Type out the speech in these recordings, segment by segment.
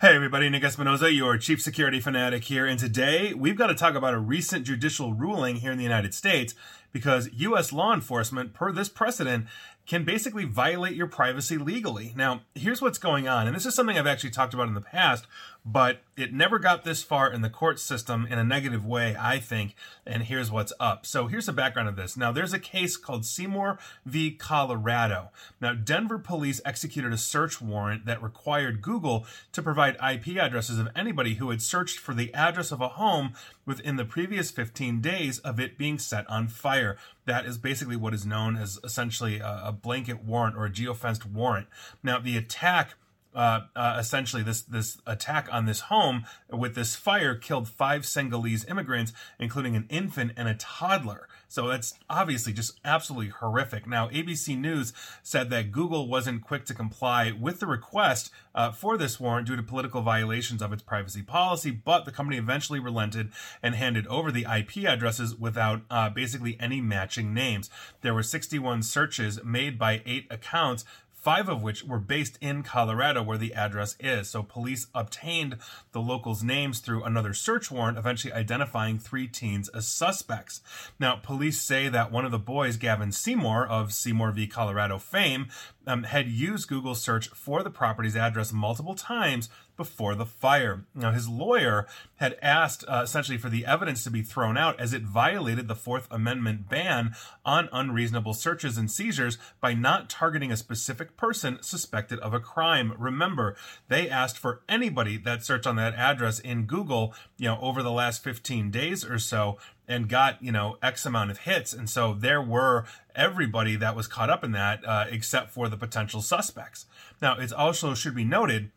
Hey everybody, Nick Espinosa, your chief security fanatic here, and today we've got to talk about a recent judicial ruling here in the United States because U.S. law enforcement, per this precedent, can basically violate your privacy legally. Now, here's what's going on, and this is something I've actually talked about in the past, but it never got this far in the court system in a negative way, I think, and here's what's up. So here's the background of this. Now, there's a case called Seymour v. Colorado. Now, Denver police executed a search warrant that required Google to provide IP addresses of anybody who had searched for the address of a home within the previous 15 days of it being set on fire. That is basically what is known as essentially a, blanket warrant or a geofenced warrant. Now, the attack. Uh, uh, essentially, this this attack on this home with this fire killed five Senegalese immigrants, including an infant and a toddler. So that's obviously just absolutely horrific. Now, ABC News said that Google wasn't quick to comply with the request uh, for this warrant due to political violations of its privacy policy, but the company eventually relented and handed over the IP addresses without uh, basically any matching names. There were 61 searches made by eight accounts five of which were based in Colorado, where the address is. So police obtained the locals' names through another search warrant, eventually identifying three teens as suspects. Now, police say that one of the boys, Gavin Seymour of Seymour v. Colorado fame, um, had used Google search for the property's address multiple times before the fire. Now, his lawyer had asked uh, essentially for the evidence to be thrown out as it violated the Fourth Amendment ban on unreasonable searches and seizures by not targeting a specific person suspected of a crime. Remember, they asked for anybody that searched on that address in Google, you know, over the last 15 days or so and got you know x amount of hits. And so there were everybody that was caught up in that uh, except for the potential suspects. Now it also should be noted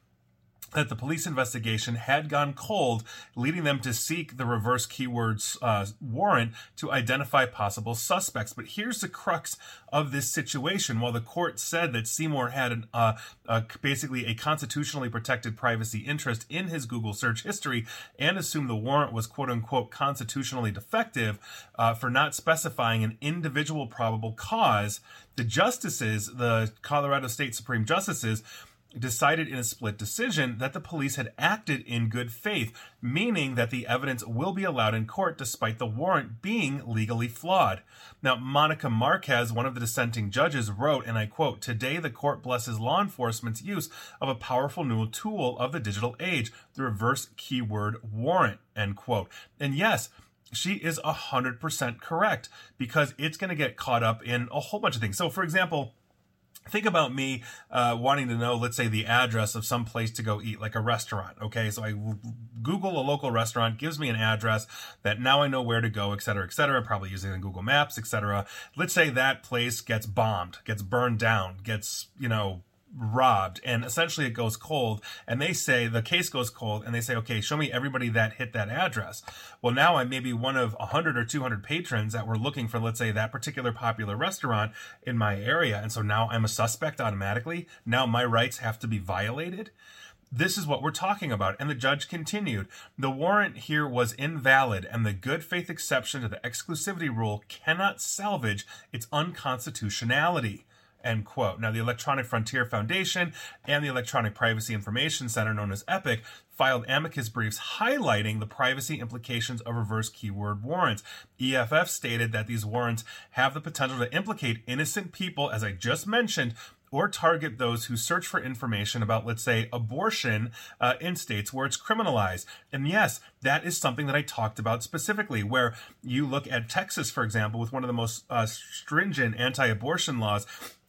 that the police investigation had gone cold, leading them to seek the reverse keywords uh, warrant to identify possible suspects. But here's the crux of this situation. While the court said that Seymour had an, uh, uh, basically a constitutionally protected privacy interest in his Google search history and assumed the warrant was quote unquote constitutionally defective uh, for not specifying an individual probable cause, the justices, the Colorado State Supreme Justices, decided in a split decision that the police had acted in good faith, meaning that the evidence will be allowed in court despite the warrant being legally flawed. Now, Monica Marquez, one of the dissenting judges, wrote, and I quote, Today the court blesses law enforcement's use of a powerful new tool of the digital age, the reverse keyword warrant, end quote. And yes, she is 100% correct because it's going to get caught up in a whole bunch of things. So, for example, think about me uh, wanting to know let's say the address of some place to go eat like a restaurant okay? So i google a local restaurant gives me an address that now i know where to go et cetera et cetera probably using google maps et cetera. Let's say that place gets bombed gets burned down gets you know robbed and essentially it goes cold and they say the case goes cold and they say okay show me everybody that hit that address well now i may be one of 100 or 200 patrons that were looking for let's say that particular popular restaurant in my area and so now i'm a suspect automatically now my rights have to be violated this is what we're talking about. And the judge continued The warrant here was invalid, and the good faith exception to the exclusivity rule cannot salvage its unconstitutionality. End quote. Now, the Electronic Frontier Foundation and the Electronic Privacy Information Center, known as EPIC, filed amicus briefs highlighting the privacy implications of reverse keyword warrants. EFF stated that these warrants have the potential to implicate innocent people, as I just mentioned, or target those who search for information about, let's say, abortion uh, in states where it's criminalized. And yes, that is something that I talked about specifically, where you look at Texas, for example, with one of the most uh, stringent anti abortion laws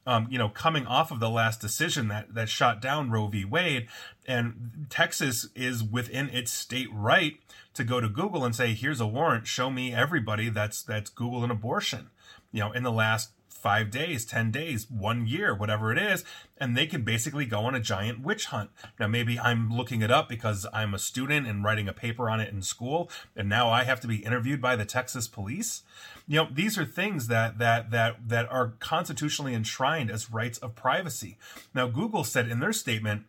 um, you know, coming off of the last decision that that shot down Roe v. Wade, and Texas is within its state right to go to Google and say, "Here's a warrant. Show me everybody that's that's Google an abortion." You know, in the last five days, 10 days, one year, whatever it is, and they can basically go on a giant witch hunt. Now, maybe I'm looking it up because I'm a student and writing a paper on it in school, and now I have to be interviewed by the Texas police. You know, these are things that that that that are constitutionally enshrined as rights of privacy. Now, Google said in their statement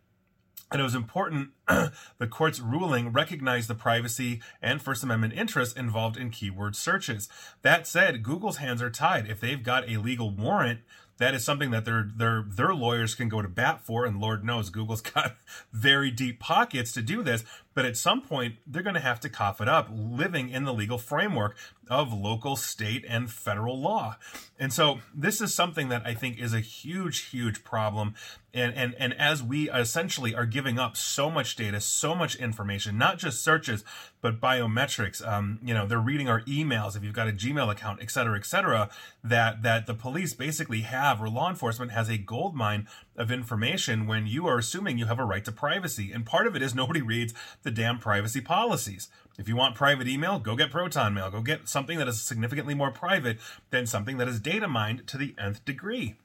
and it was important the court's ruling recognized the privacy and First Amendment interests involved in keyword searches. That said, Google's hands are tied. If they've got a legal warrant that is something that their their their lawyers can go to bat for, and Lord knows Google's got very deep pockets to do this. But at some point, they're going to have to cough it up, living in the legal framework of local, state, and federal law. And so this is something that I think is a huge, huge problem. And, and, and as we essentially are giving up so much data, so much information, not just searches, but biometrics, um, you know, they're reading our emails if you've got a Gmail account, et cetera, et cetera, that, that the police basically have, or law enforcement has a gold mine of information when you are assuming you have a right to privacy. And part of it is nobody reads the damn privacy policies. If you want private email, go get Proton Mail. Go get something that is significantly more private than something that is data mined to the nth degree.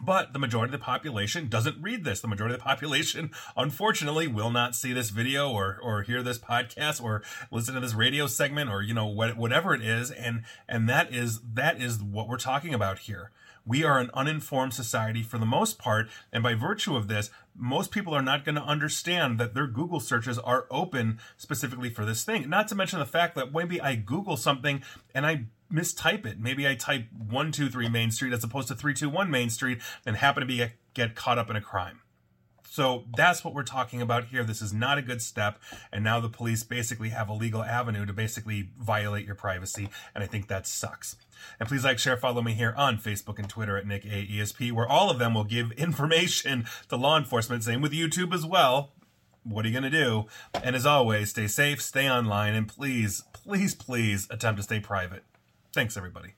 But the majority of the population doesn't read this. The majority of the population, unfortunately, will not see this video or or hear this podcast or listen to this radio segment or you know what, whatever it is. And and that is that is what we're talking about here. We are an uninformed society for the most part, and by virtue of this, most people are not going to understand that their Google searches are open specifically for this thing. Not to mention the fact that maybe I Google something and I mistype it. Maybe I type 123 Main Street as opposed to 321 Main Street and happen to be get caught up in a crime. So that's what we're talking about here. This is not a good step. And now the police basically have a legal avenue to basically violate your privacy. And I think that sucks. And please like, share, follow me here on Facebook and Twitter at Nick AESP, where all of them will give information to law enforcement. Same with YouTube as well. What are you going to do? And as always, stay safe, stay online, and please, please, please attempt to stay private. Thanks, everybody.